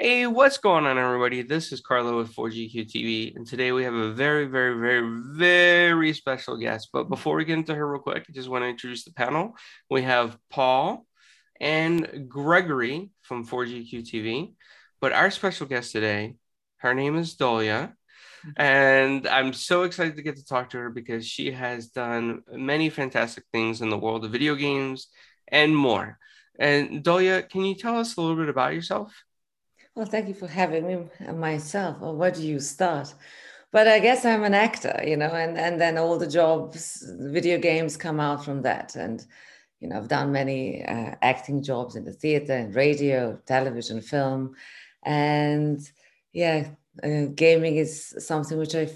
Hey, what's going on, everybody? This is Carlo with 4GQ TV, and today we have a very, very, very, very special guest. But before we get into her, real quick, I just want to introduce the panel. We have Paul and Gregory from 4GQ TV. But our special guest today, her name is Dolya, mm-hmm. and I'm so excited to get to talk to her because she has done many fantastic things in the world of video games and more. And Dolya, can you tell us a little bit about yourself? Well, thank you for having me myself. Well, where do you start? But I guess I'm an actor, you know, and, and then all the jobs, video games come out from that. And, you know, I've done many uh, acting jobs in the theater and radio, television, film. And yeah, uh, gaming is something which I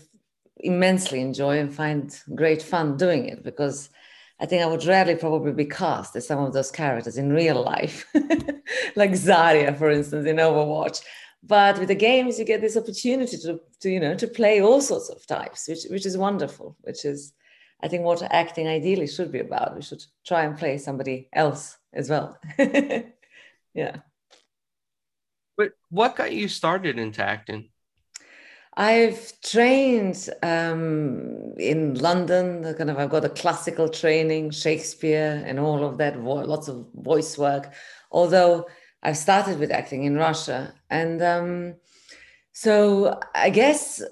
immensely enjoy and find great fun doing it because I think I would rarely probably be cast as some of those characters in real life, like Zarya, for instance, in Overwatch. But with the games, you get this opportunity to, to, you know, to play all sorts of types, which, which is wonderful, which is, I think, what acting ideally should be about. We should try and play somebody else as well. yeah. But what got you started into acting? I've trained um, in London. Kind of, I've got a classical training, Shakespeare, and all of that. Lots of voice work. Although I've started with acting in Russia, and um, so I guess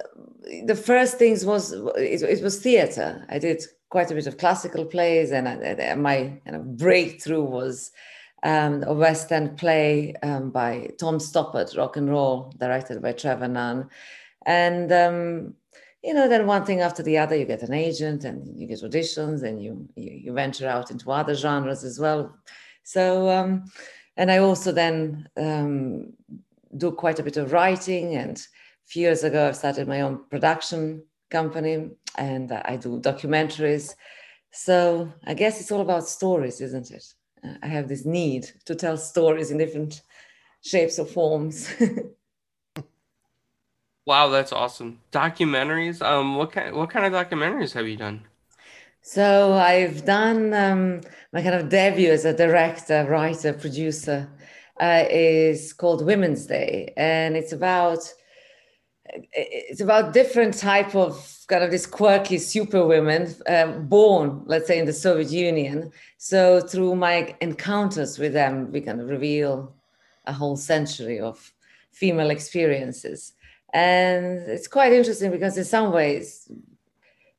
the first things was it, it was theatre. I did quite a bit of classical plays, and, and my kind of breakthrough was um, a West End play um, by Tom Stoppard, Rock and Roll, directed by Trevor Nunn and um, you know then one thing after the other you get an agent and you get auditions and you you, you venture out into other genres as well. So um, and i also then um, do quite a bit of writing and a few years ago i started my own production company and i do documentaries. So i guess it's all about stories isn't it? I have this need to tell stories in different shapes or forms Wow, that's awesome. Documentaries. Um, what kind what kind of documentaries have you done? So I've done um, my kind of debut as a director, writer, producer. Uh, is called Women's Day, and it's about it's about different type of kind of these quirky superwomen um, born, let's say, in the Soviet Union. So through my encounters with them, we kind of reveal a whole century of female experiences and it's quite interesting because in some ways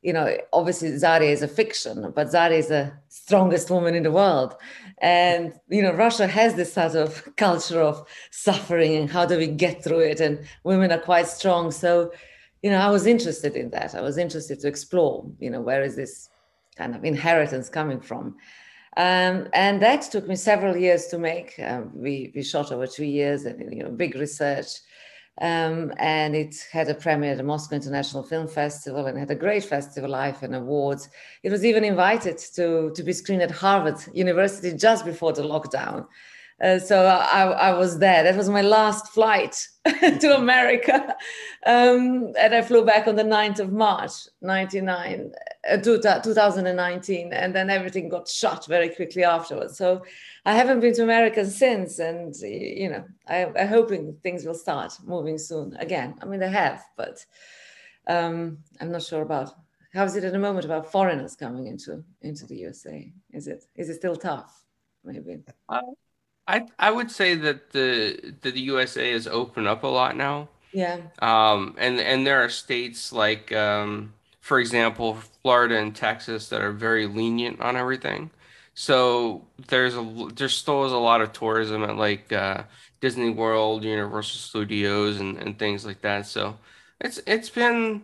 you know obviously Zarya is a fiction but Zarya is the strongest woman in the world. And you know russia has this sort of culture of suffering and how do we get through it? And women are quite strong. So you know i was interested in that. I was interested to explore you know where is this kind of inheritance coming from? Um, and that took me several years to make. Um, we, we shot over two years and you know big research um, and it had a premiere at the Moscow International Film Festival and had a great festival life and awards. It was even invited to, to be screened at Harvard University just before the lockdown. Uh, so I, I, was there. That was my last flight to America. Um, and I flew back on the 9th of March, 99, uh, 2019. And then everything got shut very quickly afterwards. So I haven't been to America since. And, you know, I, I'm hoping things will start moving soon again. I mean, they have, but um, I'm not sure about how is it at the moment about foreigners coming into into the USA? Is it is it still tough? Maybe. Uh, I I would say that the the USA has opened up a lot now. Yeah. Um, and and there are states like, um, for example, Florida and Texas that are very lenient on everything. So there's a there still is a lot of tourism at like uh, Disney World, Universal Studios, and, and things like that. So it's it's been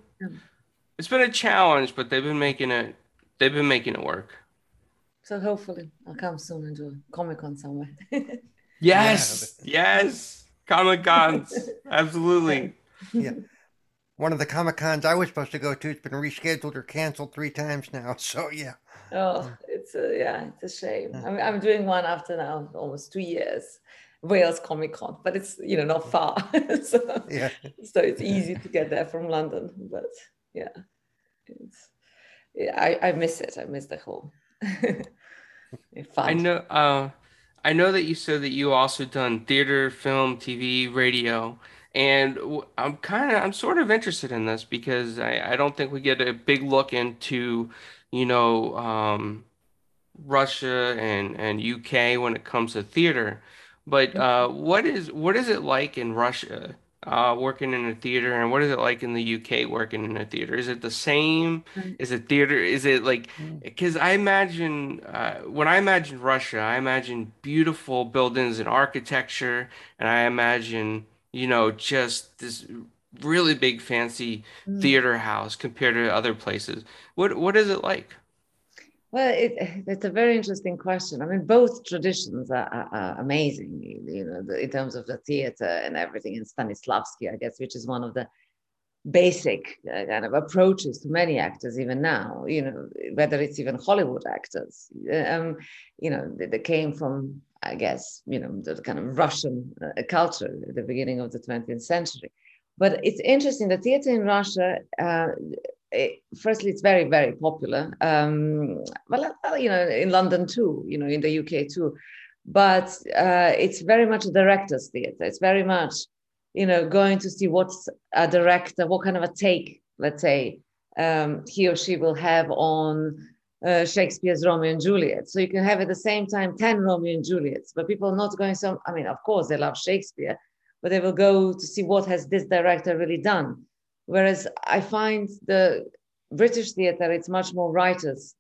it's been a challenge, but they've been making it they've been making it work. So hopefully I'll come soon and do a Comic Con somewhere. yes, yeah. yes, Comic Cons, absolutely. Yeah. One of the Comic Cons I was supposed to go to has been rescheduled or canceled three times now. So yeah. Oh, it's a, yeah, it's a shame. Mm. I'm, I'm doing one after now almost two years. Wales Comic Con, but it's you know not far, so yeah. so it's easy to get there from London. But yeah, it's yeah, I, I miss it. I miss the whole I know. Uh, I know that you said that you also done theater, film, TV, radio, and I'm kind of I'm sort of interested in this because I, I don't think we get a big look into, you know, um, Russia and and UK when it comes to theater. But uh, what is what is it like in Russia uh, working in a theater, and what is it like in the UK working in a theater? Is it the same? Is it theater? Is it like? Mm. Because I imagine uh, when I imagine Russia, I imagine beautiful buildings and architecture, and I imagine you know just this really big fancy Mm. theater house compared to other places. What what is it like? Well, it, it's a very interesting question. I mean, both traditions are, are, are amazing, you know, in terms of the theater and everything. And Stanislavski, I guess, which is one of the basic uh, kind of approaches to many actors, even now, you know, whether it's even Hollywood actors, um, you know, they, they came from, I guess, you know, the kind of Russian uh, culture at the beginning of the 20th century. But it's interesting, the theater in Russia, uh, it, firstly, it's very, very popular. Um, well, uh, you know, in London too, you know, in the UK too. But uh, it's very much a director's theatre. It's very much, you know, going to see what's a director, what kind of a take, let's say, um, he or she will have on uh, Shakespeare's Romeo and Juliet. So you can have at the same time 10 Romeo and Juliets, but people are not going so, I mean, of course, they love Shakespeare, but they will go to see what has this director really done Whereas I find the British theatre, it's much more writers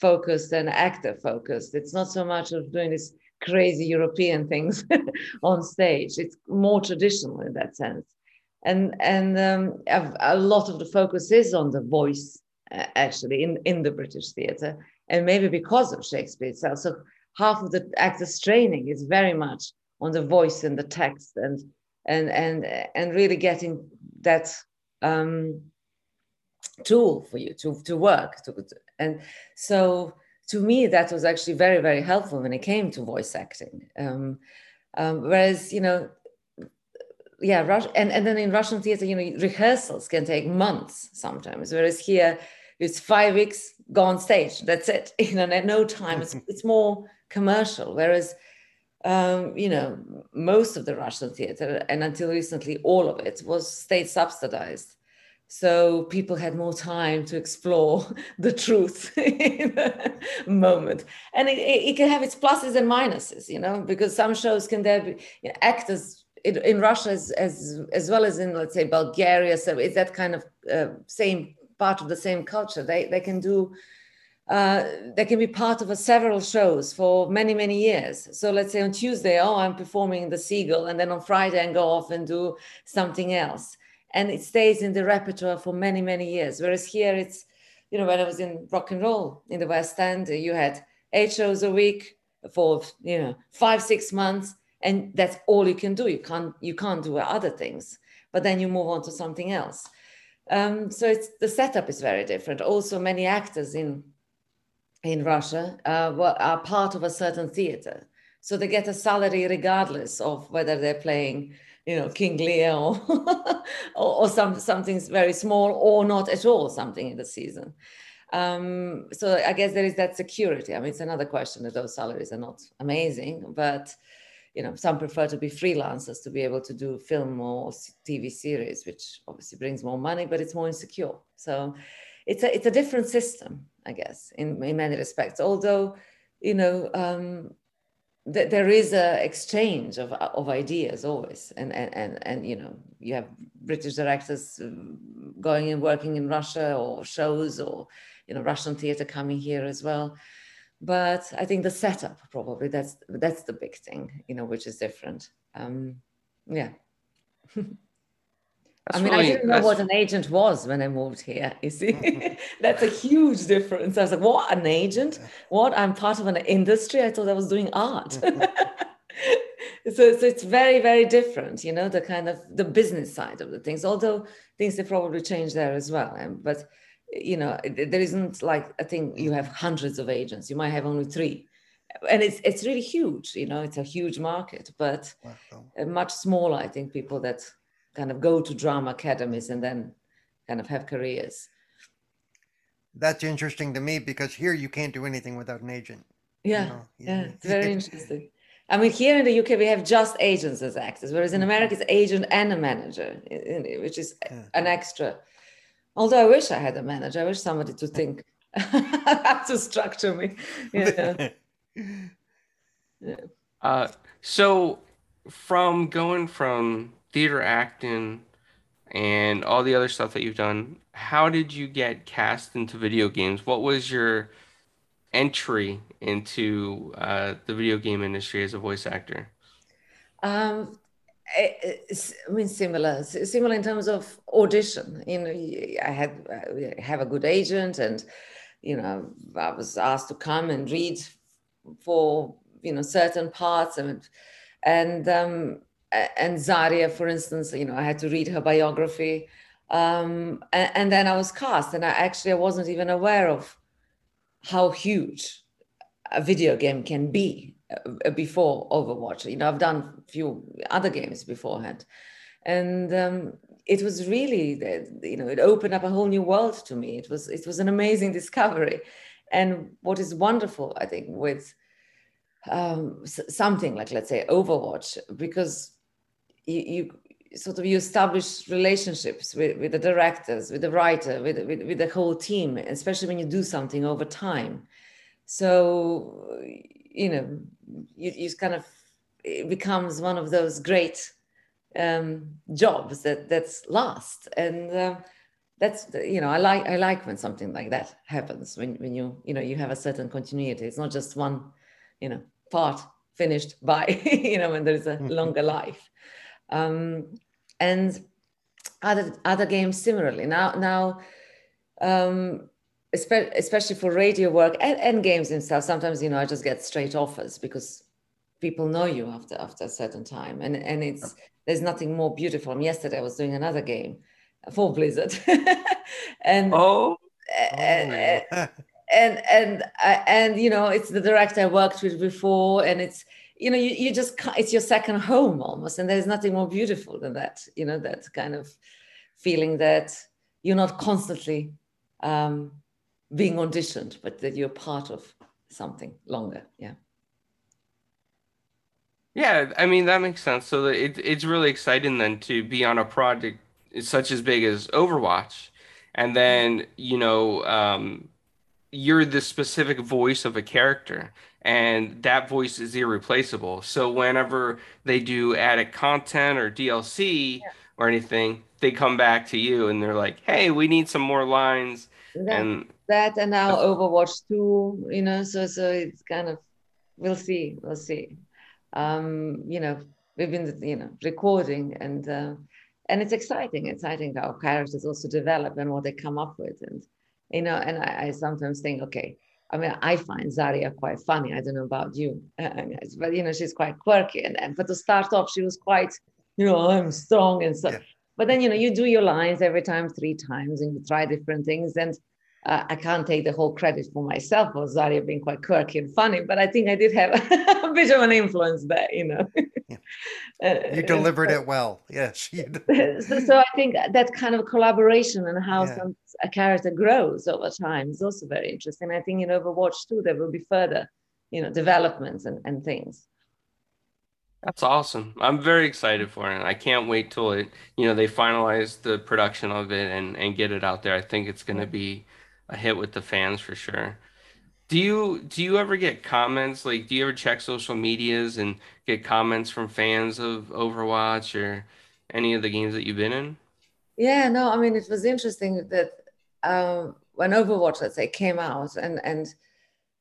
focused and actor focused. It's not so much of doing these crazy European things on stage. It's more traditional in that sense. And, and um, a, lot of the focus is on the voice, uh, actually, in, in the British theatre. And maybe because of Shakespeare itself. So half of the actors' training is very much on the voice and the text and, and, and, and really getting that um, tool for you to, to work. To, and so to me, that was actually very, very helpful when it came to voice acting. Um, um, whereas, you know, yeah, Rus- and, and then in Russian theater, you know, rehearsals can take months sometimes, whereas here it's five weeks, go on stage, that's it, you know, no time. It's, it's more commercial, whereas um, you know, most of the Russian theater, and until recently, all of it was state subsidized. So people had more time to explore the truth in a moment. And it, it, can have its pluses and minuses, you know, because some shows can there be you know, actors in, in Russia as, as, as well as in, let's say, Bulgaria. So it's that kind of uh, same part of the same culture. They, they can do uh, they can be part of a several shows for many many years. So let's say on tuesday oh i'm performing the seagull and then on friday i go off and do something else. And it stays in the repertoire for many many years. Whereas here it's you know when i was in rock and roll in the west end you had eight shows a week for you know five six months and that's all you can do. You can't you can't do other things. But then you move on to something else. Um, so it's the setup is very different. Also many actors in in Russia uh, are part of a certain theater. So they get a salary regardless of whether they're playing, you know, King Lear or, or, or, some, something very small or not at all something in the season. Um, so I guess there is that security. I mean, it's another question that those salaries are not amazing, but you know, some prefer to be freelancers to be able to do film or TV series, which obviously brings more money, but it's more insecure. So it's a it's a different system, I guess, in, in many respects. Although, you know, um, th- there is a exchange of, of ideas always, and, and and and you know, you have British directors um, going and working in Russia or shows or you know Russian theater coming here as well. But I think the setup probably that's that's the big thing, you know, which is different. Um, yeah. That's I mean, really, I didn't know what an agent was when I moved here. You see, that's a huge difference. I was like, "What an agent? What? I'm part of an industry. I thought I was doing art." Mm-hmm. so, so it's very, very different. You know, the kind of the business side of the things. Although things have probably changed there as well. But you know, there isn't like I think you have hundreds of agents. You might have only three, and it's it's really huge. You know, it's a huge market, but Wow. much smaller. I think people that kind of go to drama academies and then kind of have careers. That's interesting to me because here you can't do anything without an agent. you Yeah, know. Yeah, it's very interesting. I mean, here in the UK, we have just agents as actors, whereas in America, it's agent and a manager, which is yeah. an extra. Although I wish I had a manager, I wish somebody to think how to structure me. Yeah. yeah. Uh, so, from going from theater acting and all the other stuff that you've done, how did you get cast into video games? What was your entry into uh, the video game industry as a voice actor? Um, I mean, similar, similar in terms of audition. You know, I had I have a good agent, and you know, I was asked to come and read for you know certain parts, and and um, and Zarya, for instance, you know, I had to read her biography, um, and, and then I was cast, and I actually I wasn't even aware of how huge a video game can be uh, before Overwatch. You know, I've done a few other games beforehand, and um, it was really, you know, it opened up a whole new world to me. It was it was an amazing discovery, and what is wonderful, I think, with um, something like let's say Overwatch, because you, you sort of you establish relationships with, with the directors, with the writer, with, with, with the whole team, especially when you do something over time. So, you know, you, you kind of, it becomes one of those great um, jobs that that's last. And uh, that's, you know, I like, I like when something like that happens, when, when you, you know, you have a certain continuity. It's not just one, you know, part finished by, you know, when there's a mm-hmm. longer life um, and other other games similarly. Now now. Um, especially for radio work and, and games themselves sometimes you know i just get straight offers because people know you after after a certain time and and it's there's nothing more beautiful yesterday i was doing another game for blizzard and oh, and, and, and and and you know it's the director i worked with before and it's you know, you, you just it's your second home almost, and there's nothing more beautiful than that. You know, that kind of feeling that you're not constantly um, being auditioned, but that you're part of something longer. Yeah. Yeah, I mean that makes sense. So it, it's really exciting then to be on a project such as big as Overwatch, and then you know um, you're the specific voice of a character and that voice is irreplaceable. So whenever they do added content or DLC yeah. or anything, they come back to you and they're like, "Hey, we need some more lines." That, and that and now Overwatch 2, you know, so so it's kind of we'll see, we'll see. Um, you know, we've been you know recording and uh, and it's exciting, exciting how characters also develop and what they come up with and you know, and I, I sometimes think, okay, I mean, I find Zarya quite funny. I don't know about you, uh, but you know, she's quite quirky. And, and but to start off, she was quite, you know, I'm strong and stuff. Yeah. But then you know, you do your lines every time three times, and you try different things. And uh, I can't take the whole credit for myself for Zarya being quite quirky and funny, but I think I did have a bit of an influence there, you know. Yeah. Uh, you delivered it well, yes. so, so, I think that kind of collaboration and how yeah. some, a character grows over time is also very interesting. I think in Overwatch too, there will be further, you know, developments and, and things. That's awesome. I'm very excited for it. I can't wait till it, you know, they finalize the production of it and, and get it out there. I think it's going to be a hit with the fans for sure. Do you do you ever get comments like do you ever check social medias and get comments from fans of Overwatch or any of the games that you've been in? Yeah, no, I mean it was interesting that um, when Overwatch, let's say, came out and and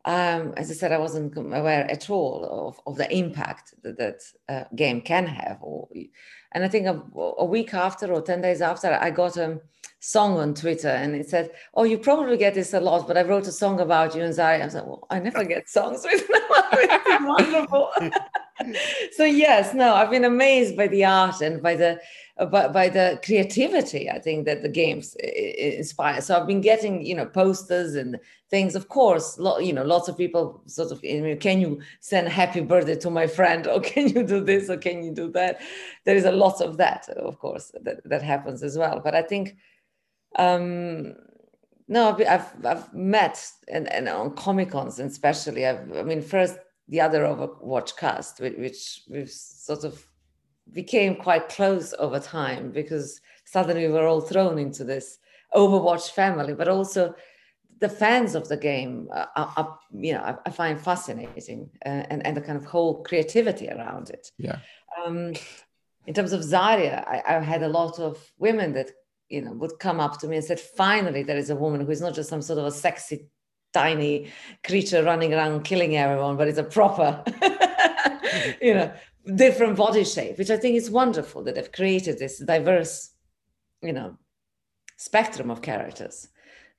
um, as I said, I wasn't aware at all of, of the impact that that uh, game can have. Or, and I think a, a, week after or 10 days after, I got a song on Twitter and it said, Oh, you probably get this a lot, but I wrote a song about you and Zarya. I was like, Well, I never get songs with It's wonderful. so, yes, no, I've been amazed by the art and by the by, by the creativity I think that the games inspire. So I've been getting you know posters and things. Of course, lo- you know lots of people sort of can you send happy birthday to my friend or can you do this or can you do that? There is a lot of that, of course, that, that happens as well. But I think um no I've, I've, I've met and, and on comic cons especially I've, i mean first the other Overwatch cast, which we've sort of became quite close over time because suddenly we were all thrown into this Overwatch family, but also the fans of the game are, are you know, I, I, find fascinating uh, and, and the kind of whole creativity around it. Yeah. Um, in terms of Zarya, I, I had a lot of women that, you know, would come up to me and said, finally, there is a woman who is not just some sort of a sexy, tiny creature running around killing everyone, but it's a proper, you know, different body shape, which I think is wonderful that they've created this diverse, you know, spectrum of characters.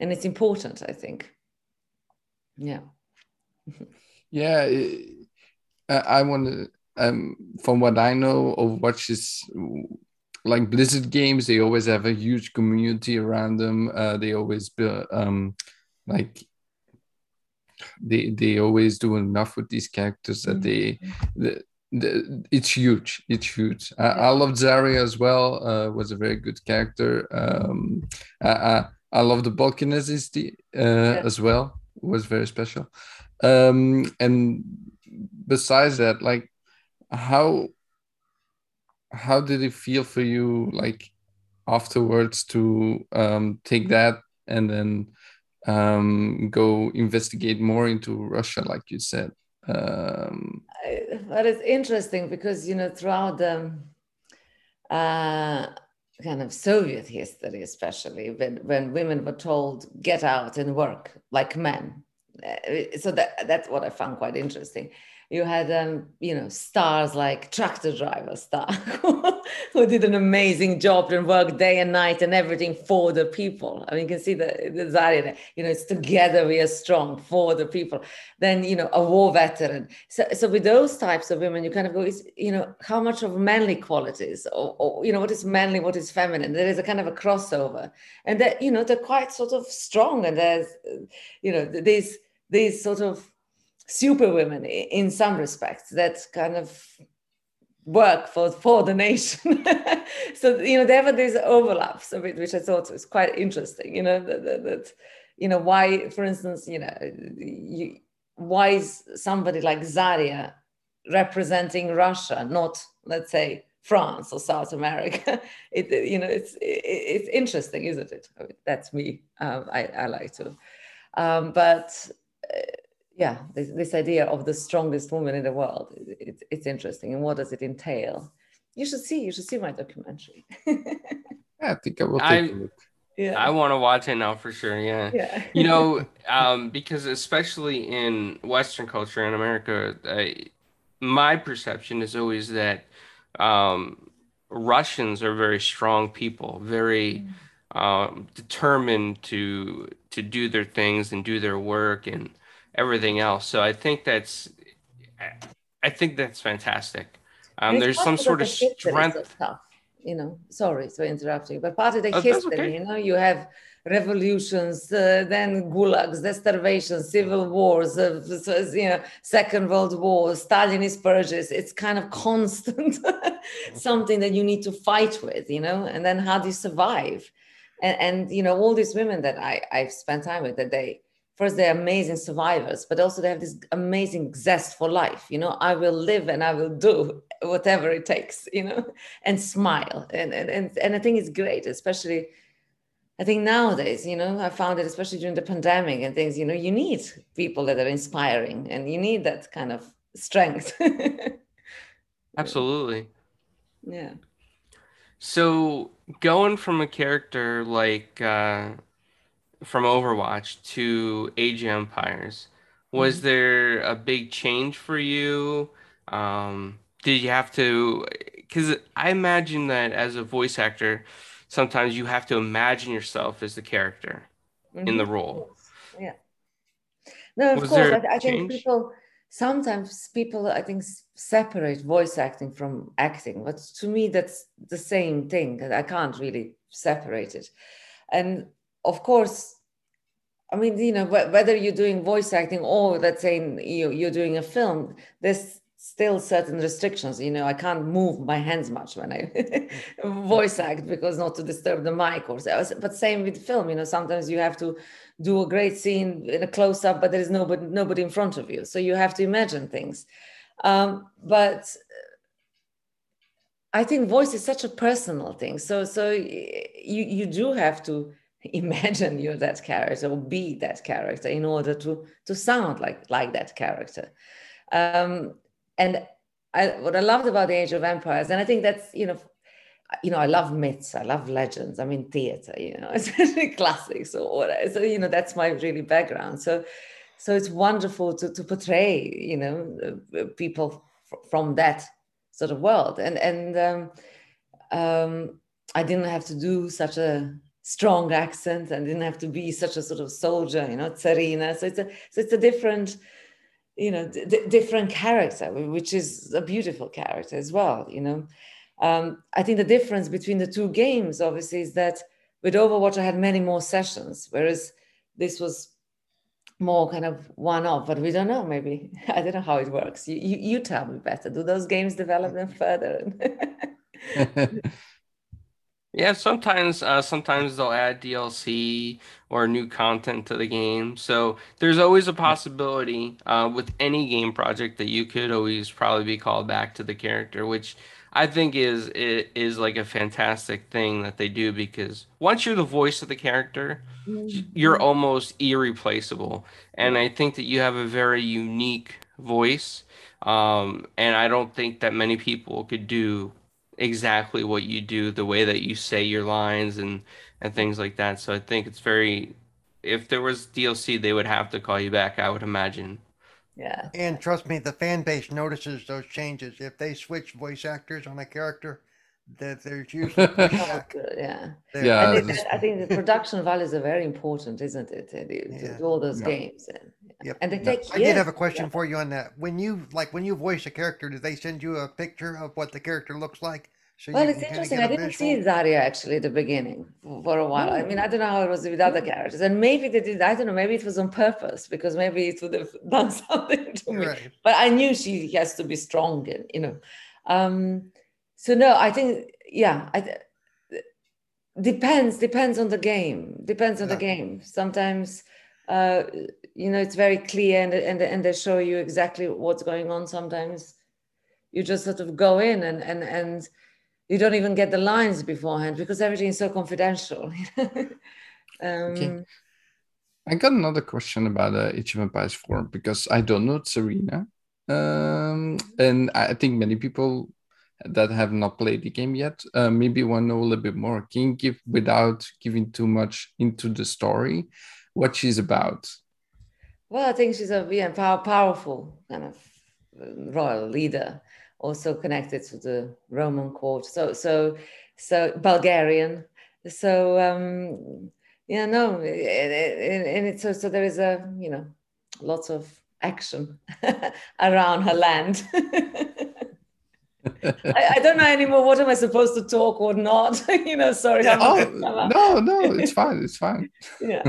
And it's important, I think. Yeah. yeah. I want to, um, from what I know, Overwatch is like Blizzard games, they always have a huge community around them. Uh, they always, build, um, like, they they always do enough with these characters that they the, the, it's huge. It's huge. I, I love Zarya as well uh, was a very good character. Um, I, I, I love the Balkanesist uh, yeah. as well. Was very special. Um, and besides that like how how did it feel for you like afterwards to um, take that and then um, go investigate more into Russia, like you said. Um, but it's interesting because you know throughout the uh, kind of Soviet history, especially when when women were told get out and work like men, uh, so that that's what I found quite interesting you had um, you know stars like tractor driver star who did an amazing job and worked day and night and everything for the people. I mean you can see the, the Zarya you know it's together we are strong for the people. Then you know a war veteran. So, so with those types of women you kind of go is you know how much of manly qualities or, or you know what is manly what is feminine? There is a kind of a crossover. And that you know they're quite sort of strong and there's you know these these sort of superwomen in some respects. That kind of work for for the nation. So you know there were these overlaps of it which i thought was quite interesting you know that, that, that you know why for instance you know you, why is somebody like Zarya representing russia not let's say france or south america? It you know it's it, it's interesting isn't it? I mean, that's me um, I, I like to um, but yeah, this, this, idea of the strongest woman in the world, it, it's interesting. And what does it entail? You should see, you should see my documentary. yeah, I think I will take I, a look. Yeah. I want to watch it now for sure. Yeah. Yeah. you know, um, because especially in Western culture in America, I, my perception is always that um, Russians are very strong people, very mm. um, determined to to do their things and do their work and everything else. So I think that's I think that's fantastic. Um, there's some sort of strength. Tough, you know, sorry for interrupting, but part of the oh, history, okay. you know, you have revolutions, uh, then gulags, the starvation, civil wars, uh, you know, Second World War, Stalinist purges. It's kind of constant, something that you need to fight with, you know, and then how do you survive? And, and you know, all these women that I, I've spent time with, that they, first they're amazing survivors but also they have this amazing zest for life you know? I will live and i will do whatever it takes you know? And smile. And and and, and i think it's great especially i think nowadays you know i found it especially during the pandemic and things you know you need people that are inspiring and you need that kind of strength. Absolutely. Yeah. So going from a character like uh from Overwatch to Age of Empires. Was mm-hmm. there a big change for you? Um, did you have to? Because I imagine that as a voice actor, sometimes you have to imagine yourself as the character mm-hmm. in the mm-hmm. role. Yeah. No, of Was course. I, I think people sometimes people I think separate voice acting from acting, but to me that's the same thing. I can't really separate it, and of course, I mean, you know, whether you're doing voice acting or let's say you, you're doing a film, there's still certain restrictions. You know, I can't move my hands much when I voice act because not to disturb the mic or so. But same with film. You know, sometimes you have to do a great scene in a close up, but there is nobody nobody in front of you, so you have to imagine things. Um, but I think voice is such a personal thing. So so you you do have to imagine you're that character or be that character in order to to sound like like that character. Um, and I, what I loved about the Age of Empires, and I think that's you know, you know, I love myths, I love legends. I mean, theater, you know, especially classics or whatever. So you know, that's my really background. So, so it's wonderful to to portray, you know, uh, people from that sort of world, and and um, um, I didn't have to do such a strong accent and didn't have to be such a sort of soldier, you know, Tsarina. So it's a so it's a different you know d- different character which is a beautiful character as well you know. Um, i think the difference between the two games obviously is that with overwatch i had many more sessions whereas this was more kind of one off but we don't know maybe. I don't know how it works. You, you, you tell me better. Do those games develop them further Yeah, sometimes uh, sometimes they'll add DLC or new content to the game. So there's always a possibility uh, with any game project that you could always probably be called back to the character, which I think is it is like a fantastic thing that they do because once you're the voice of the character, you're Mm-hmm. almost irreplaceable. And I think that you have a very unique voice. Um, and I don't think that many people could do exactly what you do, the way that you say your lines and and things like that. So I think it's very, if there was DLC, they would have to call you back, I would imagine. yeah And trust me, the fan base notices those changes. If they switch voice actors on a character, that there's usually pushback. yeah there. Yeah, I think, that's- I think the production values are very important, isn't it? to- to- Yeah. to all those Yeah. games, and, Yep. and they Yeah. take. I did have a question for you on that. When you like when you voice a character, do they send you a picture of what the character looks like? So Well, you it's interesting. I didn't visual? see Zarya actually at the beginning for, a while. I mean, I don't know how it was with other characters, and maybe they did. I don't know. Maybe it was on purpose because maybe it would have done something to me. Right. But I knew she has to be strong, and you know. Um, so no, I think yeah. I th- depends depends on the game. Depends on the game. Sometimes. Uh, you know, it's very clear, and and and they show you exactly what's going on. Sometimes you just sort of go in and and and you don't even get the lines beforehand because everything is so confidential. um, I got another question about uh, Age of Empires 4 because I don't know Serena. Um, and I I think many people that have not played the game yet uh, maybe want to know a little bit more. Can you give, without giving too much into the story, what she's about? Well, I think she's a yeah, power, powerful kind of uh, royal leader, also connected to the Roman court. So, so, so Bulgarian. So, um, yeah, no, and it's so, so there is a you know lots of action around her land. I, I don't know anymore. What am I supposed to talk or not? you know, sorry. I'm, oh, no, no, it's fine. It's fine. yeah.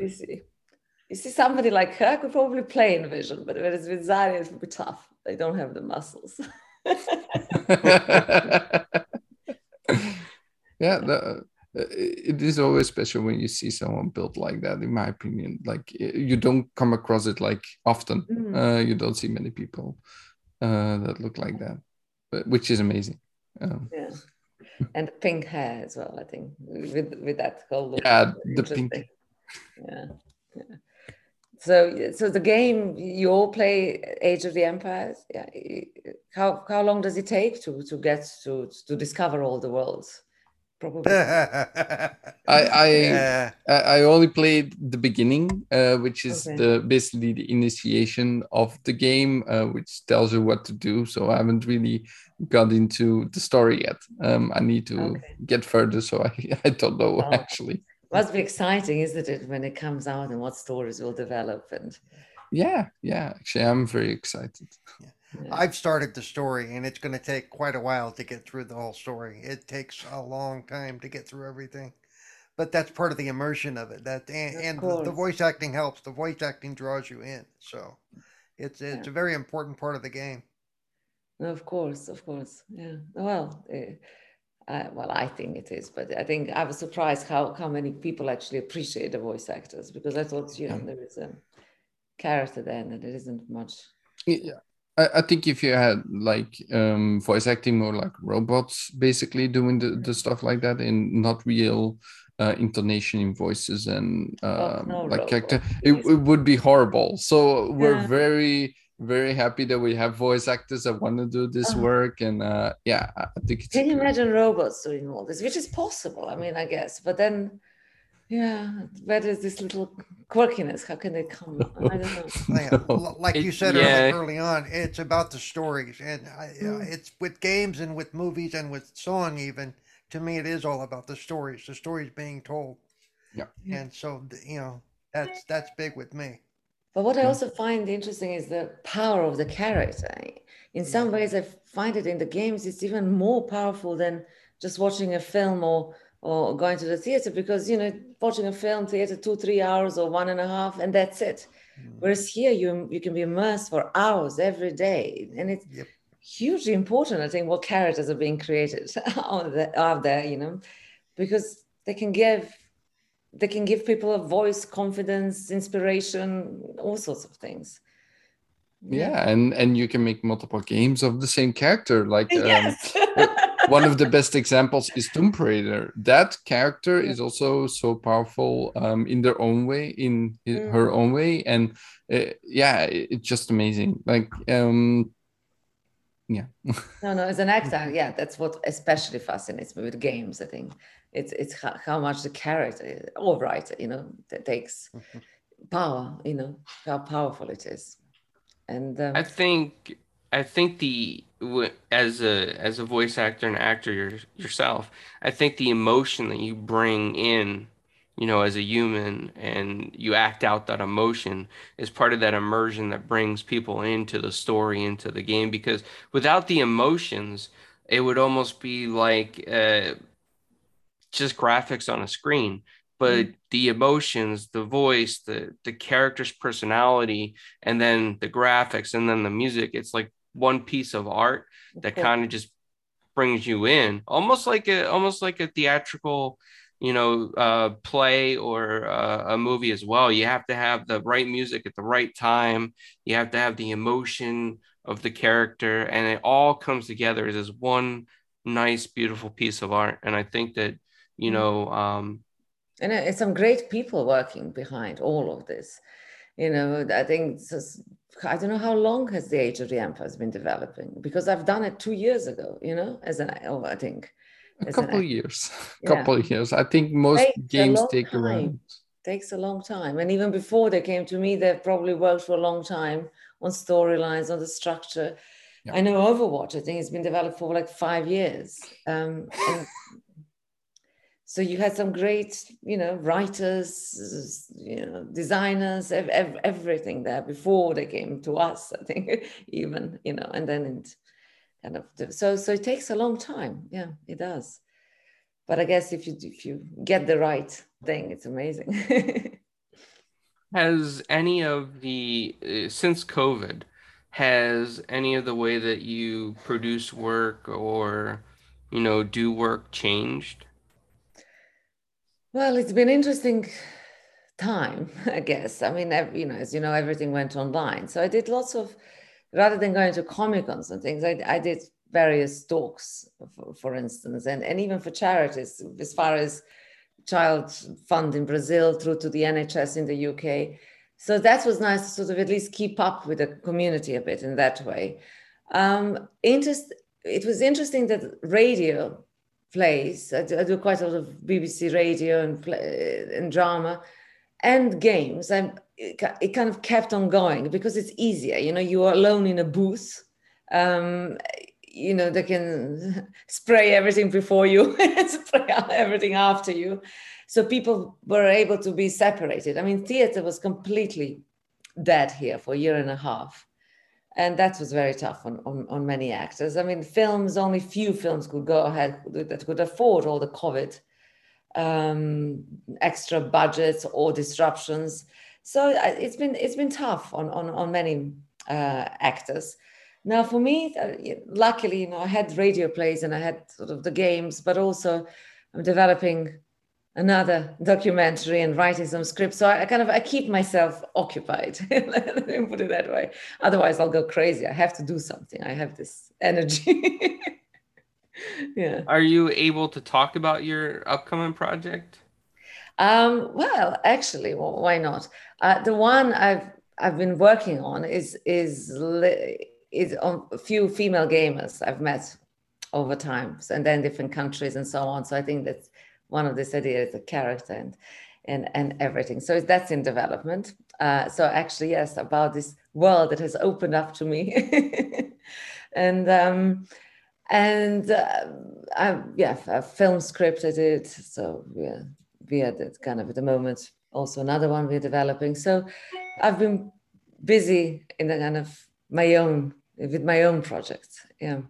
You see, you see, somebody like her could probably play in Vision, but whereas with Zarya, it would be tough. They don't have the muscles. yeah the, uh, it is always special when you see someone built like that in my opinion like you don't come across it like often Mm. uh, you don't see many people uh, that look like that but, which is amazing um, yeah, and pink hair as well. I think with with that whole look. yeah the pink. Yeah, yeah. So, so the game you all play Age of the Empires. Yeah. How how long does it take to to get to to discover all the worlds? Probably. I I, yeah. I only played the beginning, uh, which is Okay. the basically the initiation of the game, uh, which tells you what to do. So I haven't really got into the story yet. Um, I need to Okay. get further, so I I don't know Oh. actually. Must be exciting, isn't it, when it comes out and what stories will develop and Yeah, yeah. Actually, I'm very excited. yeah. I've started the story, and it's going to take quite a while to get through the whole story. It takes a long time to get through everything, but that's part of the immersion of it. That and, and the, the voice acting helps. The voice acting draws you in, so It's it's Yeah. a very important part of the game. No, of course, of course. Yeah. Well, uh, uh, well, I think it is, but I think I was surprised how how many people actually appreciate the voice actors because I thought you know Yeah. there is a character there and there isn't much. Yeah, I, I think if you had like um, voice acting more like robots, basically doing the, the stuff like that, in not real uh, intonation in voices and um, no like character, it, it would be horrible. So we're Yeah. very very happy that we have voice actors that want to do this Uh-huh. work, and uh, yeah, I I think it's. Can you imagine robots doing all this, which is possible? I mean, I guess, but then, yeah, where does this little quirkiness? How can they come? I don't know. Like, No. l- like you It- said yeah. early, early on, it's about the stories, and I, uh, Mm. it's with games and with movies and with song. Even to me, it is all about the stories. The stories being told, Yeah. Yeah. and so you know that's that's big with me. But what I Mm. also find interesting is the power of the character. In some ways, I find it in the games, it's even more powerful than just watching a film or or going to the theater because you know watching a film theater two three hours or one and a half and that's it whereas here you you can be immersed for hours every day and it's Yep. hugely important i think what characters are being created out there, out there you know because they can give they can give people a voice confidence inspiration all sorts of things Yeah, and and you can make multiple games of the same character. Like um, yes one of the best examples is Tomb Raider. That character is also so powerful um, in their own way, in Mm. her own way, and uh, yeah, it- it's just amazing. Like, um, yeah, No, no, as an actor, yeah, that's what especially fascinates me with games. I think it's it's how, how much the character or writer, you know, that takes power. You know how powerful it is, and um, I think I think the as a as a voice actor and actor your, yourself, I think the emotion that you bring in, you know, as a human and you act out that emotion is part of that immersion that brings people into the story, into the game. Because without the emotions, it would almost be like uh, just graphics on a screen. But the emotions, the voice, the the character's personality, and then the graphics and then the music it's like one piece of art that kind of just brings you in. Almost like a almost like a theatrical you know uh play or uh, a movie as well. You have to have the right music at the right time. You have to have the emotion of the character and it all comes together as this one nice beautiful piece of art. And i think that you Mm. know um and uh, it's some great people working behind all of this. You know, I think it's just, I don't know how long has the Age of the Empires been developing because I've done it two years ago. You know, as an oh, I think a an couple of years, Yeah. couple of years. I think most games take time. around. takes a long time. And even before they came to me, they've probably worked for a long time on storylines, on the structure. Yeah. I know Overwatch, I think it's been developed for like five years. Um, so you had some great, you know, writers, you know, designers, ev- ev- everything there before they came to us, I think, even, you know, and then it kind of, so, so it takes a long time. Yeah, it does but I guess if you if you get the right thing, it's amazing. Has any of the uh, since COVID, has any of the way that you produce work or you know do work changed? Well, it's been interesting time, I guess. I mean, you know, as you know, everything went online, so I did lots of rather than going to comic cons and things. I, I did various talks, for, for instance, and and even for charities, as far as child fund in Brazil through to the NHS in the UK. So that was nice to sort of at least keep up with the community a bit in that way. Um, interest, it was interesting that radio plays, I do, I do quite a lot of BBC radio and, play, and drama and games. I'm, it, it kind of kept on going because it's easier. You know, you are alone in a booth. Um, you know, they can spray everything before you and spray everything after you. So people were able to be separated. I mean, theater was completely dead here for a year and a half. And that was very tough on, on, on many actors. I mean, films, only few films could go ahead that could afford all the COVID um, extra budgets or disruptions. So it's been it's been tough on on, on many uh, actors. Now, for me, uh, luckily, you know, I had radio plays and I had sort of the games, but also I'm developing another documentary and writing some scripts. So I, I kind of I keep myself occupied. Let me put it that way. Otherwise, I'll go crazy. I have to do something. I have this energy. yeah. Are you able to talk about your upcoming project? Um, well, actually, well, why not? Uh, the one I've I've been working on is is is on a few female gamers I've met over time, and then different countries and so on. So I think that's one of these ideas, the character and and and everything. So that's in development. Uh, so actually, yes, about this world that has opened up to me, and um, and uh, I, yeah, a film script I did. So yeah, we had it kind of at the moment. Also another one we're developing. So I've been busy in the kind of my own with my own projects. Yeah.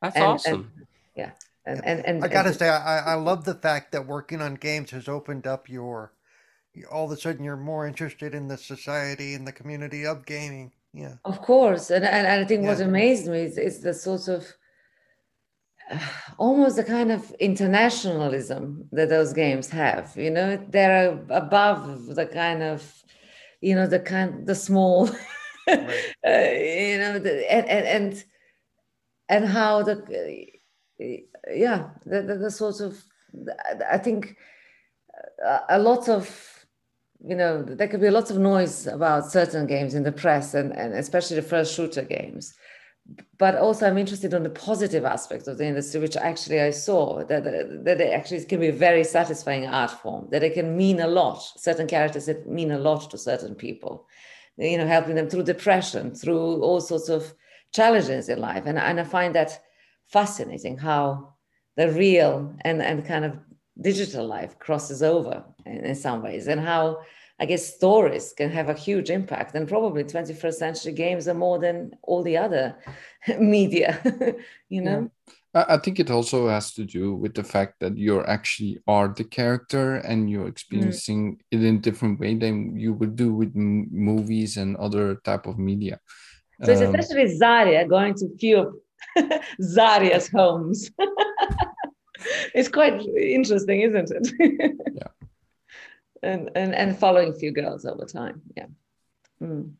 That's and, awesome. And, yeah. And, and, and I gotta and, say, I, I love the fact that working on games has opened up your, all of a sudden you're more interested in the society and the community of gaming. Yeah. Of course. And, and, I think yeah. what amazed me is, is the sort of, almost the kind of internationalism that those games have you know they're above the kind of you know the kind the small right. uh, you know the, and, and and and how the yeah the, the, the sort of i think a lot of you know there could be lots of noise about certain games in the press and, and especially the first shooter games but also I'm interested in the positive aspects of the industry, which actually I saw that, that it actually can be a very satisfying art form, that it can mean a lot, certain characters that mean a lot to certain people, you know, helping them through depression, through all sorts of challenges in life. And, and I find that fascinating how the real and, and kind of digital life crosses over in, in some ways and how I guess stories can have a huge impact, and probably 21st century games are more than all the other media, you know. Yeah. I think it also has to do with the fact that you're actually are the character and you're experiencing mm. it in a different way than you would do with movies and other type of media. So it's um, especially Zarya going to few Zarya's homes. it's quite interesting, isn't it? yeah and and and following a few girls over time. Yeah. Mm.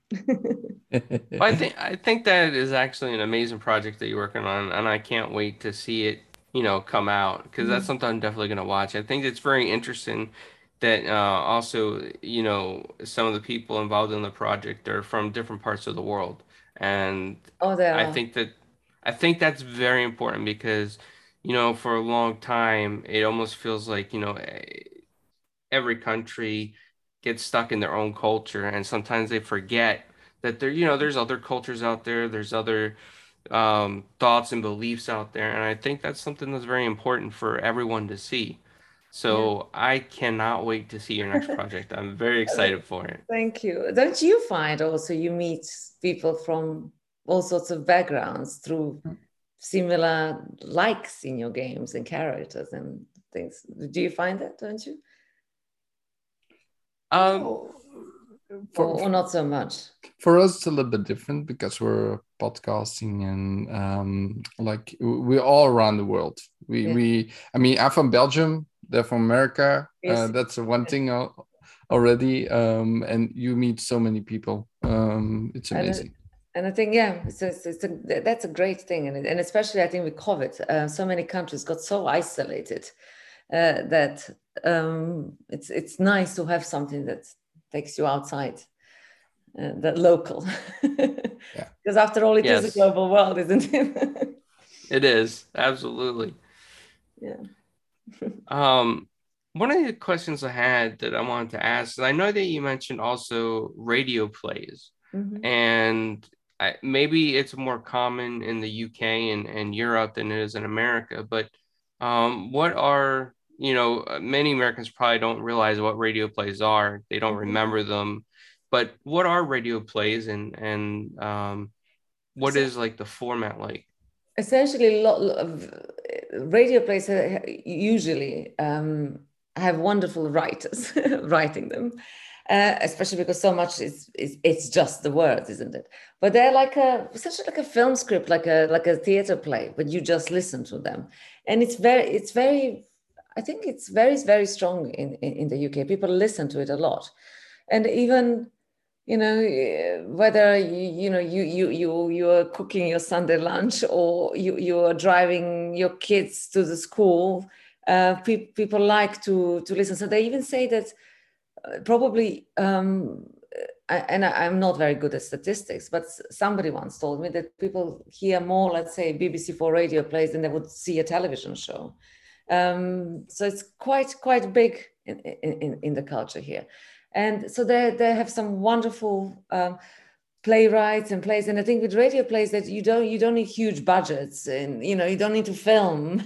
well, I think I think that is actually an amazing project that you're working on, and I can't wait to see it, you know, come out because mm that's something I'm definitely going to watch. I think it's very interesting that uh, also, you know, some of the people involved in the project are from different parts of the world, and oh, I think that I think that's very important because, you know, for a long time it almost feels like you know every country gets stuck in their own culture and sometimes they forget that there you know there's other cultures out there there's other um, thoughts and beliefs out there. And i think that's something that's very important for everyone to see. So yeah. i cannot wait to see your next project. I'm very excited for it. Thank you. Don't you find also you meet people from all sorts of backgrounds through mm. similar likes in your games and characters and things do you find that don't you um, for, or, or, not so much. For us, it's a little bit different because we're podcasting and um, like we're all around the world. We yeah. we I mean, I'm from Belgium. They're from America. Uh, yes. Uh, that's one thing already. Um, and you meet so many people. Um, it's amazing. And I think, yeah, it's a, it's a, that's a great thing. And, and especially, I think, with COVID, uh, so many countries got so isolated uh, that um, it's it's nice to have something that takes you outside uh, that local yeah. because after all it yes. is a global world isn't it it is absolutely yeah um one of the questions i had that i wanted to ask is i know that you mentioned also radio plays mm-hmm. and I, maybe it's more common in the uk and, and europe than it is in america but um, what are you know, uh, many Americans probably don't realize what radio plays are. They don't mm-hmm. remember them. But what are radio plays and and um, what is like the format like? Essentially, a lot of radio plays usually um, have wonderful writers writing them. Uh, especially because so much is, is it's just the words, isn't it? But they're like a essentially like a film script, like a like a theater play, but you just listen to them, and it's very it's very I think it's very very strong in in, in the UK. People listen to it a lot, and even you know whether you, you know you you you you are cooking your sunday lunch or you you are driving your kids to the school uh, pe- people like to to listen so they even say that uh, probably um, and I, am not very good at statistics but somebody once told me that people hear more let's say bbc4 radio plays than they would see a television show. Um, so it's quite quite big in, in, in the culture here. And so they, they have some wonderful um, playwrights and plays. And i think with radio plays that you don't you don't need huge budgets and you know you don't need to film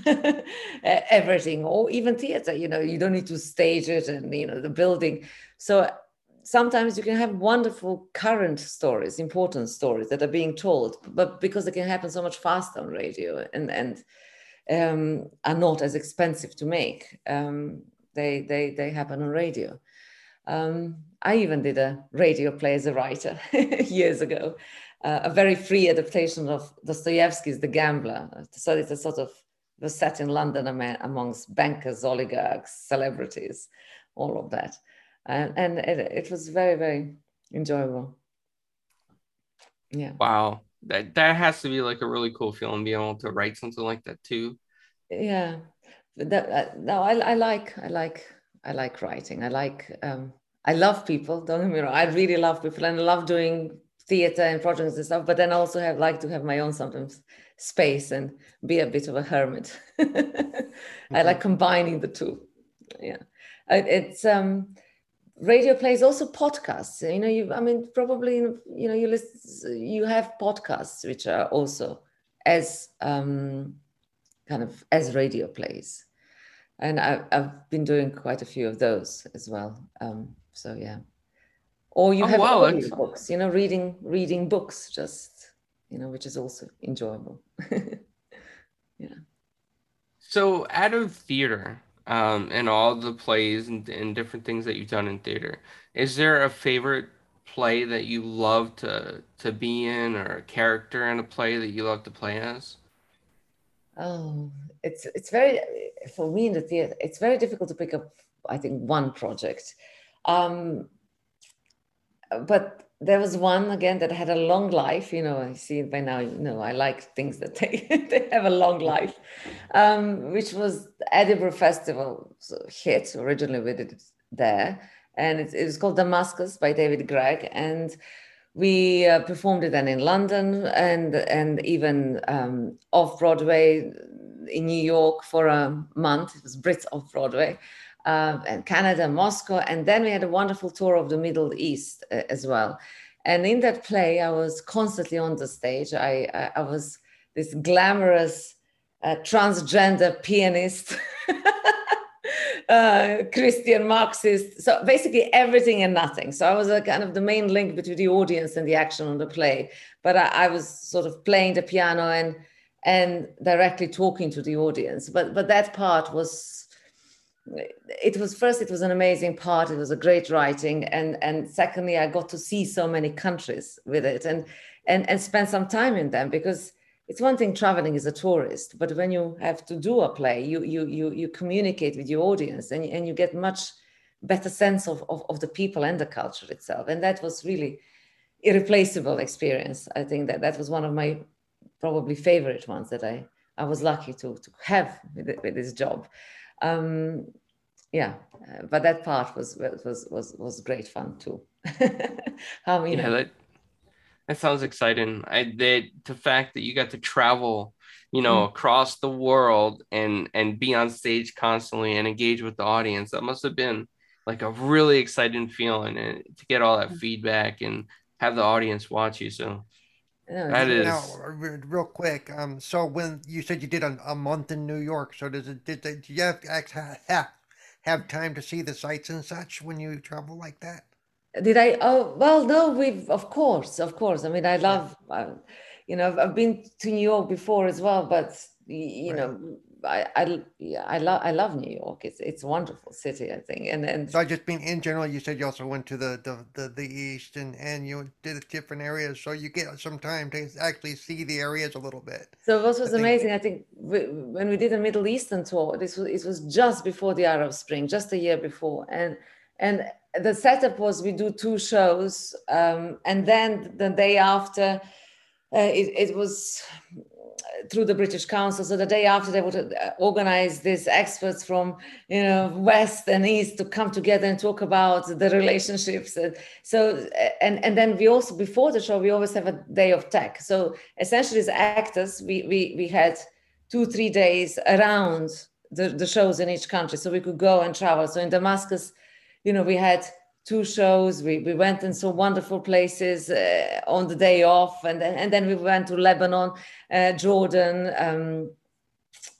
everything or even theater you know you don't need to stage it and you know the building. So sometimes you can have wonderful current stories important stories that are being told but because they can happen so much faster on radio and and um, are not as expensive to make um, they they they happen on radio. Um, I even did a radio play as a writer years ago, uh, a very free adaptation of Dostoevsky's The Gambler. So it's a sort of was set in London amongst bankers, oligarchs, celebrities, all of that. And, and it, it was very, very enjoyable. Yeah. Wow. That, that has to be like a really cool feeling being able to write something like that too. Yeah. That, uh, no, I, I like, I like, I like writing. I like, um, I love people. Don't get me wrong. I really love people and I love doing theater and projects and stuff. But then I also have like to have my own sometimes space and be a bit of a hermit. mm-hmm. I like combining the two. Yeah, it's um, radio plays also podcasts. You know, you I mean probably you know you list you have podcasts which are also as um, kind of as radio plays and I, have been doing quite a few of those as well. Um, so yeah, or you oh, have wow, books, you know, reading reading books, just you know, which is also enjoyable. yeah. So out of theater um, and all the plays and, and different things that you've done in theater, is there a favorite play that you love to to be in, or a character in a play that you love to play as? Oh, it's it's very for me in the theater. It's very difficult to pick up. I think one project, um, but there was one again that had a long life. You know, I see it by now. You know, I like things that they they have a long life, um, which was Edinburgh Festival hit. Originally, we did it there, and it, it was called Damascus by David Greig, and we uh, performed it then in London and and even um, off Broadway in New York for a month. It was Brits off Broadway. Uh, and Canada, Moscow, and then we had a wonderful tour of the Middle East uh, as well. And in that play, I was constantly on the stage. I I, I was this glamorous uh, transgender pianist uh, Christian Marxist. So basically everything and nothing. So I was a kind of the main link between the audience and the action on the play. But I, I was sort of playing the piano and and directly talking to the audience. But but that part was it was first it was an amazing part it was a great writing and and secondly i got to see so many countries with it and and and spend some time in them because it's one thing traveling as a tourist, but when you have to do a play, you you you you communicate with your audience and, and you get much better sense of, of, of the people and the culture itself. And that was really irreplaceable experience. I think that that was one of my probably favorite ones that I, I was lucky to, to have with, with this job. Um, yeah, uh, but that part was was was was great fun too. How you yeah, know, that that sounds exciting. I the the fact that you got to travel, you know, mm. across the world and and be on stage constantly and engage with the audience. That must have been like a really exciting feeling and to get all that mm. feedback and have the audience watch you. So that is now, real quick. Um, so when you said you did a, a month in New York, so does it did, did you have, have have time to see the sights and such when you travel like that? did i oh well no we've of course of course i mean i love uh, you know I've, I've, been to new york before as well but you right. know I I yeah, I love I love New York. It's it's a wonderful city, I think. And and So I just mean in general, you said you also went to the the the, the east and and you did different areas, so you get some time to actually see the areas a little bit. so what was think- amazing, I think, we, when we did a Middle Eastern tour, this was it was just before the Arab Spring, just a year before, and and the setup was we do two shows, um, and then the day after, uh, it, it was through the British Council. So the day after, they would uh, organize these experts from you know west and east to come together and talk about the relationships. And so uh, and and then we also before the show we always have a day of tech. So essentially, as actors, we we we had two three days around the, the shows in each country, so we could go and travel. So in Damascus, you know, we had two shows. We, we went in some wonderful places uh, on the day off, and then and then we went to Lebanon, uh, Jordan. Um,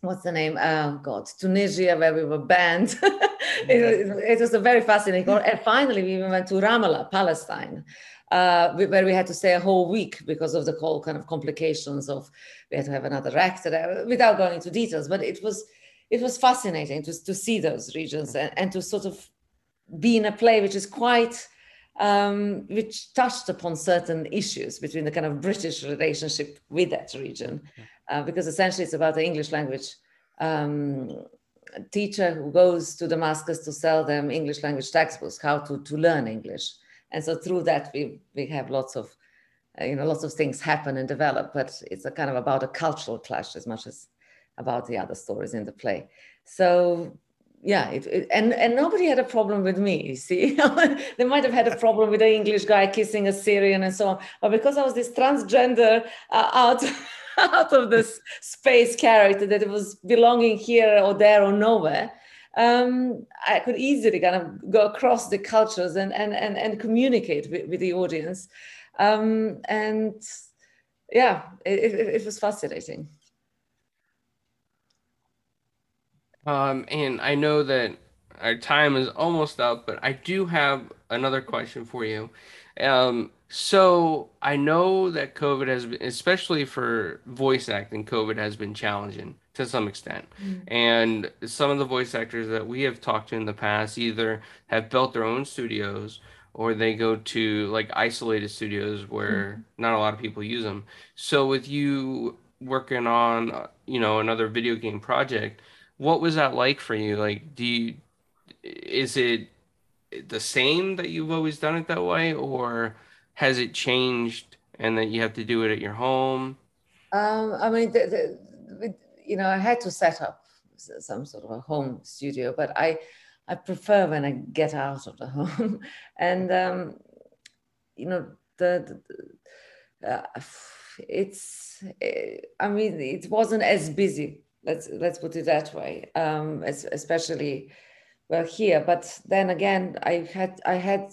what's the name? Oh God, Tunisia, where we were banned. it, it was a very fascinating. And finally, we even went to Ramallah, Palestine. Uh, where we had to stay a whole week because of the whole kind of complications of we had to have another actor there, without going into details but it was it was fascinating to, to see those regions and, and to sort of be in a play which is quite um, which touched upon certain issues between the kind of British relationship with that region, uh, because essentially it's about the English language um, teacher who goes to Damascus to sell them English language textbooks, how to, to learn English. And so through that, we, we have lots of, uh, you know, lots of things happen and develop, but it's a kind of about a cultural clash as much as about the other stories in the play. So yeah, it, it, and and nobody had a problem with me. You see, they might have had a problem with an English guy kissing a Syrian and so on, but because I was this transgender uh, out out of this space character that it was belonging here or there or nowhere, um, I could easily kind of go across the cultures and and and, and communicate with, with the audience, um, and yeah, it, it, it was fascinating. Um, and I know that our time is almost up, but I do have another question for you. Um, so I know that COVID has been, especially for voice acting, COVID has been challenging to some extent. And some of the voice actors that we have talked to in the past either have built their own studios or they go to like isolated studios where not a lot of people use them. So with you working on, you know, another video game project, what was that like for you? Like, do you, is it the same that you've always done it that way, or has it changed and that you have to do it at your home? Um, I mean, the, the, you know, I had to set up some sort of a home studio, but I, I prefer when I get out of the home, and um, you know, the, the uh, it's, eh, I mean, it wasn't as busy. Let's let's put it that way. Um, es- especially well here, but then again, I had I had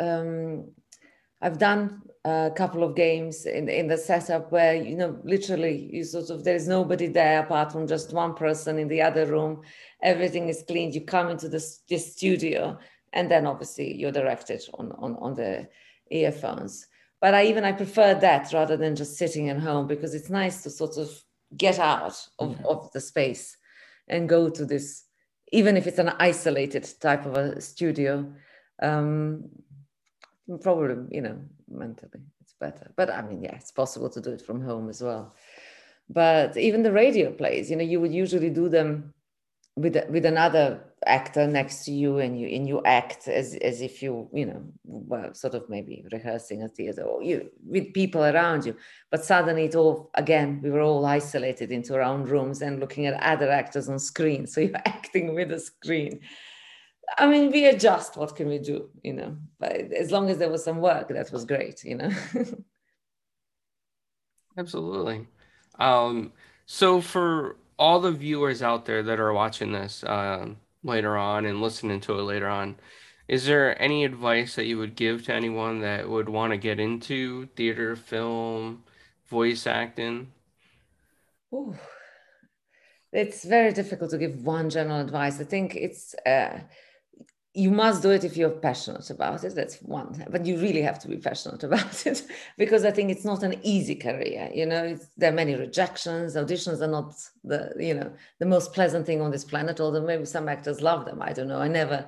um, I've done a couple of games in in the setup where you know literally you sort of there is nobody there apart from just one person in the other room. Everything is cleaned. You come into this this studio, and then obviously you're directed on on on the earphones. But I even I prefer that rather than just sitting at home because it's nice to sort of get out of, of the space and go to this even if it's an isolated type of a studio um, probably you know mentally it's better. But i mean yeah it's possible to do it from home as well. But even the radio plays you know you would usually do them with with another actor next to you and you and you act as as if you you know were sort of maybe rehearsing a theater or you with people around you but suddenly it all again we were all isolated into our own rooms and looking at other actors on screen so you're acting with the screen I mean, we adjust. What can we do? You know, but as long as there was some work, that was great. You know. Absolutely. Um, so for all the viewers out there that are watching this um, later on and listening to it later on, is there any advice that you would give to anyone that would want to get into theater, film, voice acting? Ooh. It's very difficult to give one general advice. I think it's uh, you must do it if you're passionate about it that's one but you really have to be passionate about it because i think it's not an easy career you know there are many rejections auditions are not the you know the most pleasant thing on this planet although maybe some actors love them i don't know i never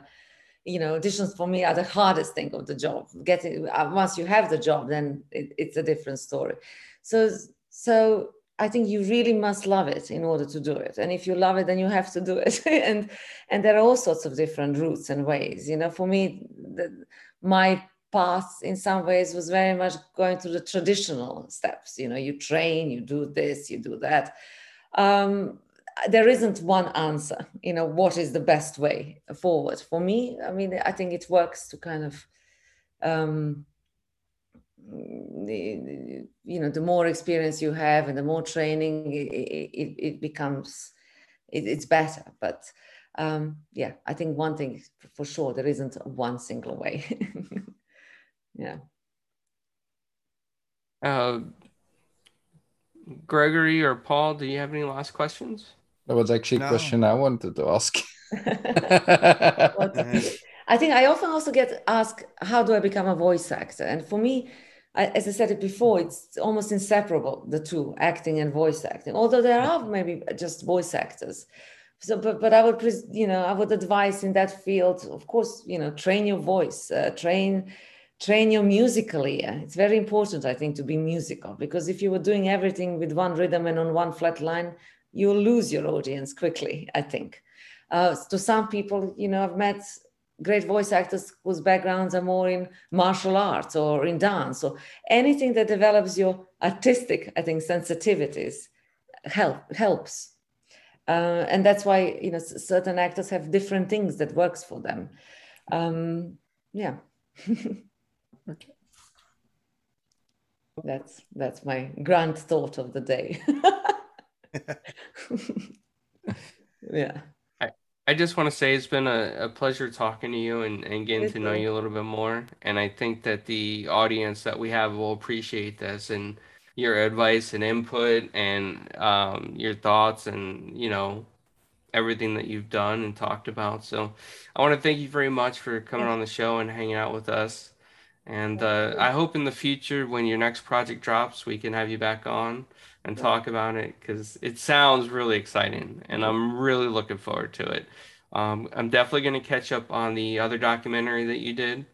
you know auditions for me are the hardest thing of the job getting uh, once you have the job then it, it's a different story. So so I think you really must love it in order to do it. And if you love it, then you have to do it. and and there are all sorts of different routes and ways. You know, for me, the, my path in some ways was very much going through the traditional steps. You know, you train, you do this, you do that. Um, there isn't one answer. You know, what is the best way forward for me? I mean, I think it works to kind of um, the, you know the more experience you have and the more training it, it, it becomes it, it's better. But um, yeah i think one thing for sure there isn't one single way. Yeah. Uh, gregory or paul do you have any last questions? That was actually a question i wanted to ask. I think I often also get asked, how do I become a voice actor? And for me, as I said it before, it's almost inseparable, the two, acting and voice acting, although there are maybe just voice actors. So, but, but I would, you know, I would advise in that field, of course, you know, train your voice, uh, train, train your musical ear. It's very important, I think, to be musical because if you were doing everything with one rhythm and on one flat line, you'll lose your audience quickly, I think. Uh, to some people, you know, I've met great voice actors whose backgrounds are more in martial arts or in dance or anything that develops your artistic i think sensitivities help helps. Uh, and that's why you know certain actors have different things that works for them. Um, yeah. Okay. that's that's my grand thought of the day. Yeah I just want to say it's been a, a pleasure talking to you and, and getting to know you a little bit more. And I think that the audience that we have will appreciate this and your advice and input and um, your thoughts and, you know, everything that you've done and talked about. So I want to thank you very much for coming on the show and hanging out with us. And uh, I hope in the future, when your next project drops, we can have you back on and talk about it because it sounds really exciting and I'm really looking forward to it. Um, I'm definitely going to catch up on the other documentary that you did.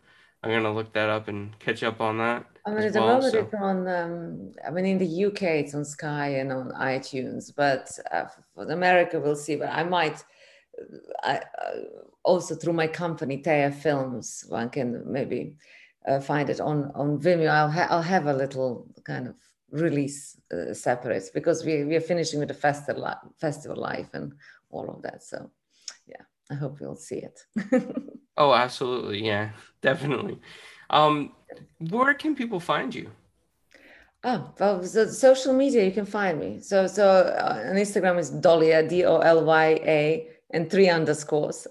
I'm going to look that up and catch up on that. I mean, at the well, moment so. it's on, um, I mean, in the UK it's on Sky and on iTunes, but uh, for America we'll see. But I might, I, uh, also through my company, Taya Films, one can maybe uh, find it on on Vimeo. I'll ha- I'll have a little kind of release uh, separate because we we are finishing with the festival li- festival life and all of that. So yeah, I hope you'll see it. oh, absolutely, yeah, definitely. Um, where can people find you? Oh, well, so social media, you can find me. So, so uh, on Instagram is Dolya, D O L Y A, and three underscores.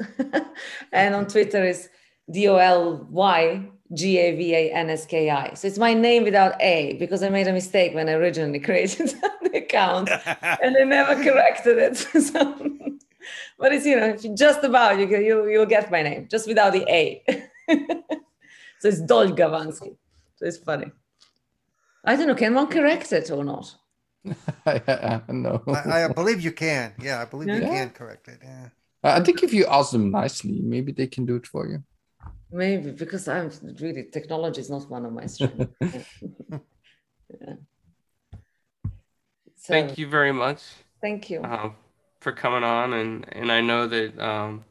and on Twitter is D O L Y G A V A N S K I. So it's my name without A because I made a mistake when I originally created the account and I never corrected it. so, but it's you know just about you you you'll get my name just without the A. so it's Dol Gavanski. So it's funny. I don't know. Can one correct it or not? no. I, I, believe you can. Yeah, I believe yeah. you can correct it. Yeah. I think if you ask them nicely, maybe they can do it for you. Maybe because I'm really technology is not one of my strengths. yeah. So, thank you very much. Thank you uh, for coming on, and and I know that um,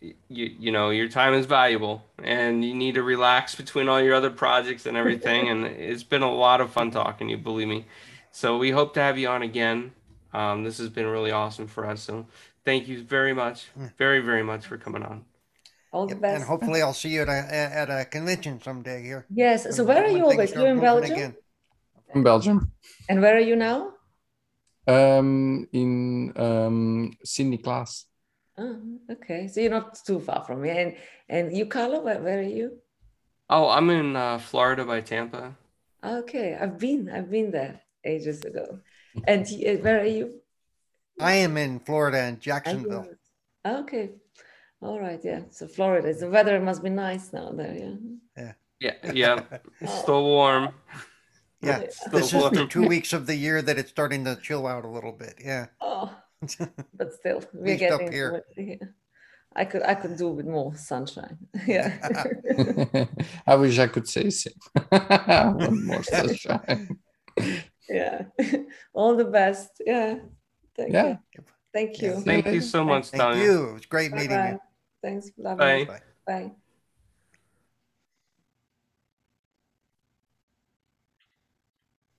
you you know your time is valuable, and you need to relax between all your other projects and everything. and it's been a lot of fun talking to you, believe me. So we hope to have you on again. Um, this has been really awesome for us. So thank you very much, very very much for coming on. All the best. And hopefully I'll see you at a, at a convention someday here. Yes. So where are you always? You're in Belgium? Again. From Belgium. And where are you now? Um, in um, Sint-Niklaas. Oh, okay. So you're not too far from me. And and you, Carlo, where, where are you? Oh, I'm in uh, Florida by Tampa. Okay, I've been I've been there ages ago. And where are you? I am in Florida in Jacksonville. Okay, All right, yeah. So Florida, the weather must be nice now there, yeah. Yeah, yeah. It's oh. still warm. Yeah, Still this is the two weeks of the year that it's starting to chill out a little bit. Yeah. Oh, but still, we're least up getting here. here. Yeah. I could I could do with more sunshine. Yeah. I wish I could say same. More sunshine. yeah. All the best. Yeah. Thank Yeah. you. Thank you. Thank you so much, Thank Tanya. you. It was great meeting Bye-bye. you. Thanks. Bye. Bye. Bye. Bye.